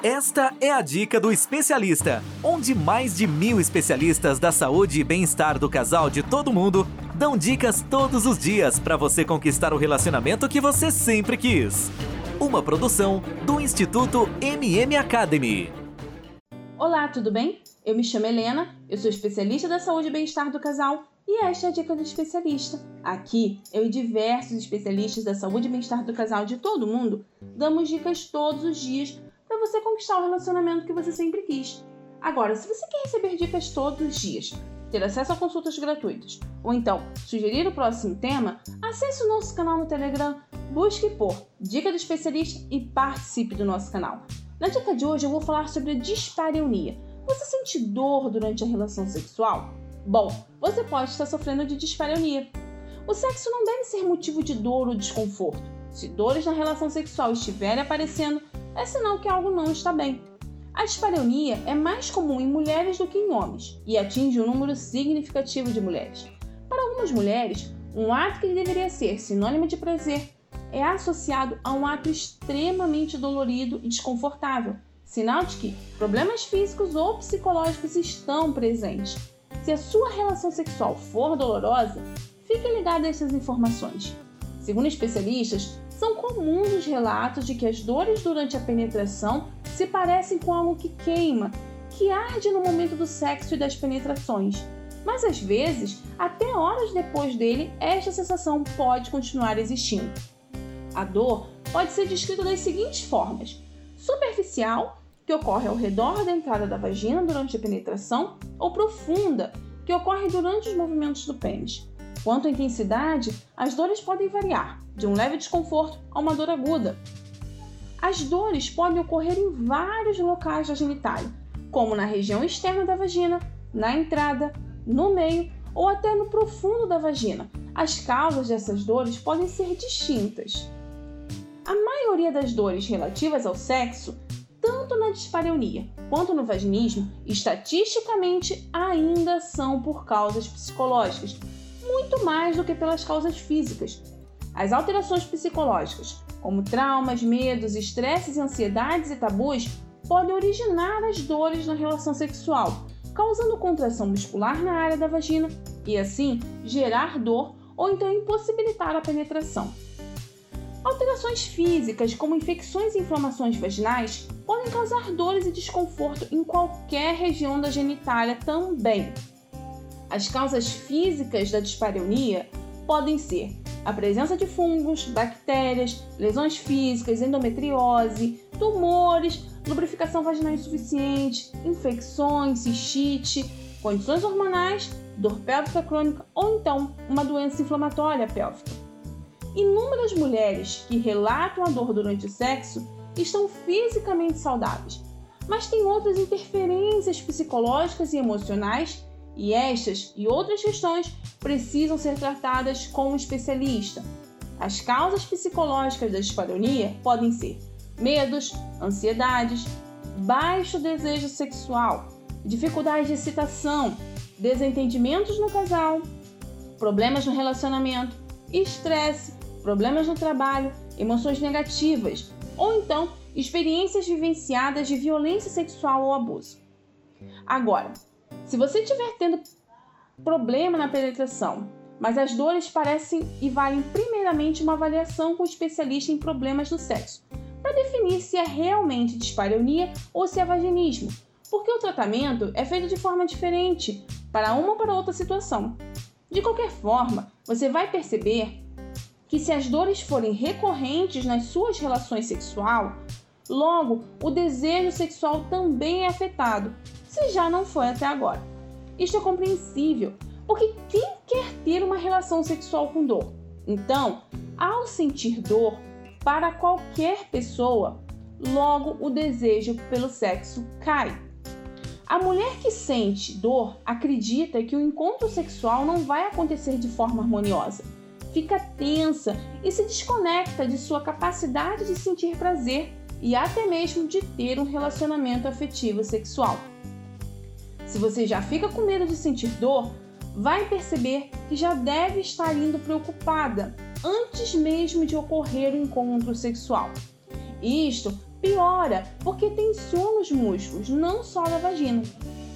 Esta é a dica do especialista, onde mais de mil especialistas da saúde e bem-estar do casal de todo mundo dão dicas todos os dias para você conquistar o relacionamento que você sempre quis. Uma produção do Instituto MM Academy. Olá, tudo bem? Eu me chamo Helena, eu sou especialista da saúde e bem-estar do casal e esta é a dica do especialista. Aqui, eu e diversos especialistas da saúde e bem-estar do casal de todo mundo damos dicas todos os dias você conquistar o relacionamento que você sempre quis. Agora, se você quer receber dicas todos os dias, ter acesso a consultas gratuitas, ou então sugerir o próximo tema, acesse o nosso canal no Telegram, busque por Dica do Especialista e participe do nosso canal. Na dica de hoje eu vou falar sobre a dispareunia. Você sente dor durante a relação sexual? Bom, você pode estar sofrendo de dispareunia. O sexo não deve ser motivo de dor ou desconforto. Se dores na relação sexual estiverem aparecendo, é sinal que algo não está bem. A dispareunia é mais comum em mulheres do que em homens e atinge um número significativo de mulheres. Para algumas mulheres, um ato que deveria ser sinônimo de prazer é associado a um ato extremamente dolorido e desconfortável, sinal de que problemas físicos ou psicológicos estão presentes. Se a sua relação sexual for dolorosa, fique ligado a essas informações. Segundo especialistas, são comuns os relatos de que as dores durante a penetração se parecem com algo que queima, que arde no momento do sexo e das penetrações. Mas às vezes, até horas depois dele, esta sensação pode continuar existindo. A dor pode ser descrita das seguintes formas: superficial, que ocorre ao redor da entrada da vagina durante a penetração, ou profunda, que ocorre durante os movimentos do pênis. Quanto à intensidade, as dores podem variar, de um leve desconforto a uma dor aguda. As dores podem ocorrer em vários locais da genitália, como na região externa da vagina, na entrada, no meio ou até no profundo da vagina. As causas dessas dores podem ser distintas. A maioria das dores relativas ao sexo, tanto na dispareunia quanto no vaginismo, estatisticamente ainda são por causas psicológicas, muito mais do que pelas causas físicas. As alterações psicológicas, como traumas, medos, estresses, ansiedades e tabus, podem originar as dores na relação sexual, causando contração muscular na área da vagina e, assim, gerar dor ou então impossibilitar a penetração. Alterações físicas, como infecções e inflamações vaginais, podem causar dores e desconforto em qualquer região da genitália também. As causas físicas da dispareunia podem ser a presença de fungos, bactérias, lesões físicas, endometriose, tumores, lubrificação vaginal insuficiente, infecções, cistite, condições hormonais, dor pélvica crônica ou então uma doença inflamatória pélvica. Inúmeras mulheres que relatam a dor durante o sexo estão fisicamente saudáveis, mas têm outras interferências psicológicas e emocionais e estas e outras questões precisam ser tratadas com um especialista. As causas psicológicas da dispareunia podem ser medos, ansiedades, baixo desejo sexual, dificuldade de excitação, desentendimentos no casal, problemas no relacionamento, estresse, problemas no trabalho, emoções negativas ou então experiências vivenciadas de violência sexual ou abuso. Agora, se você estiver tendo problema na penetração, mas as dores parecem e valem primeiramente uma avaliação com o especialista em problemas do sexo, para definir se é realmente dispareunia ou se é vaginismo, porque o tratamento é feito de forma diferente para uma ou para outra situação. De qualquer forma, você vai perceber que se as dores forem recorrentes nas suas relações sexuais, logo o desejo sexual também é afetado se já não foi até agora. Isto é compreensível, porque quem quer ter uma relação sexual com dor? Então, ao sentir dor, para qualquer pessoa, logo o desejo pelo sexo cai. A mulher que sente dor acredita que o encontro sexual não vai acontecer de forma harmoniosa. Fica tensa e se desconecta de sua capacidade de sentir prazer e até mesmo de ter um relacionamento afetivo sexual. Se você já fica com medo de sentir dor, vai perceber que já deve estar indo preocupada antes mesmo de ocorrer o encontro sexual. Isto piora porque tensiona os músculos, não só da vagina.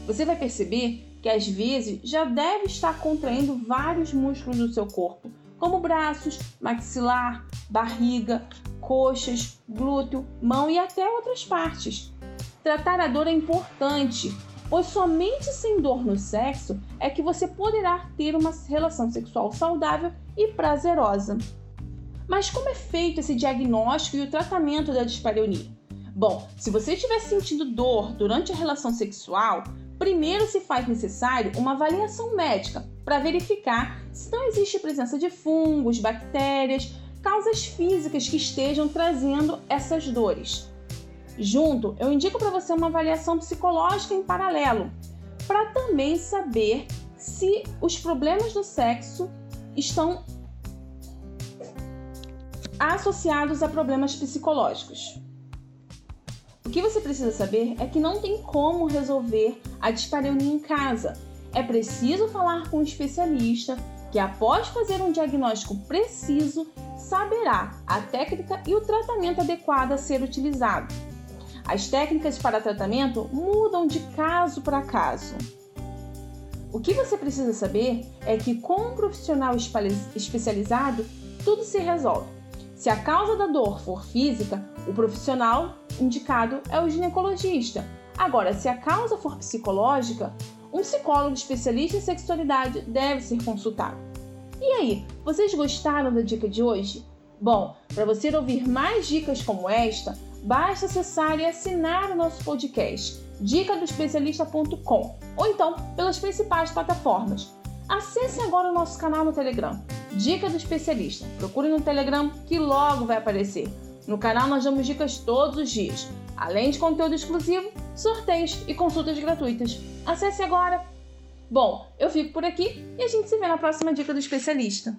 Você vai perceber que às vezes já deve estar contraindo vários músculos do seu corpo, como braços, maxilar, barriga, coxas, glúteo, mão e até outras partes. Tratar a dor é importante, pois somente sem dor no sexo é que você poderá ter uma relação sexual saudável e prazerosa. Mas como é feito esse diagnóstico e o tratamento da dispareunia? Bom, se você estiver sentindo dor durante a relação sexual, primeiro se faz necessário uma avaliação médica para verificar se não existe presença de fungos, bactérias, causas físicas que estejam trazendo essas dores. Junto, eu indico para você uma avaliação psicológica em paralelo, para também saber se os problemas do sexo estão associados a problemas psicológicos. O que você precisa saber é que não tem como resolver a dispareunia em casa. É preciso falar com um especialista que, após fazer um diagnóstico preciso, saberá a técnica e o tratamento adequado a ser utilizado. As técnicas para tratamento mudam de caso para caso. O que você precisa saber é que, com um profissional especializado, tudo se resolve. Se a causa da dor for física, o profissional indicado é o ginecologista. Agora, se a causa for psicológica, um psicólogo especialista em sexualidade deve ser consultado. E aí, vocês gostaram da dica de hoje? Bom, para você ouvir mais dicas como esta, basta acessar e assinar o nosso podcast dicadoespecialista.com ou então pelas principais plataformas. Acesse agora o nosso canal no Telegram, Dica do Especialista. Procure no Telegram que logo vai aparecer. No canal nós damos dicas todos os dias, além de conteúdo exclusivo, sorteios e consultas gratuitas. Acesse agora! Bom, eu fico por aqui e a gente se vê na próxima dica do especialista.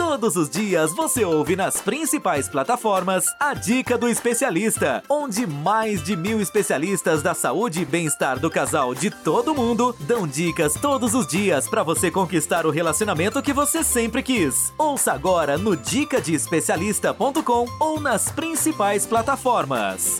Todos os dias você ouve nas principais plataformas a Dica do Especialista, onde mais de mil especialistas da saúde e bem-estar do casal de todo mundo dão dicas todos os dias para você conquistar o relacionamento que você sempre quis. Ouça agora no dicadeespecialista.com ou nas principais plataformas.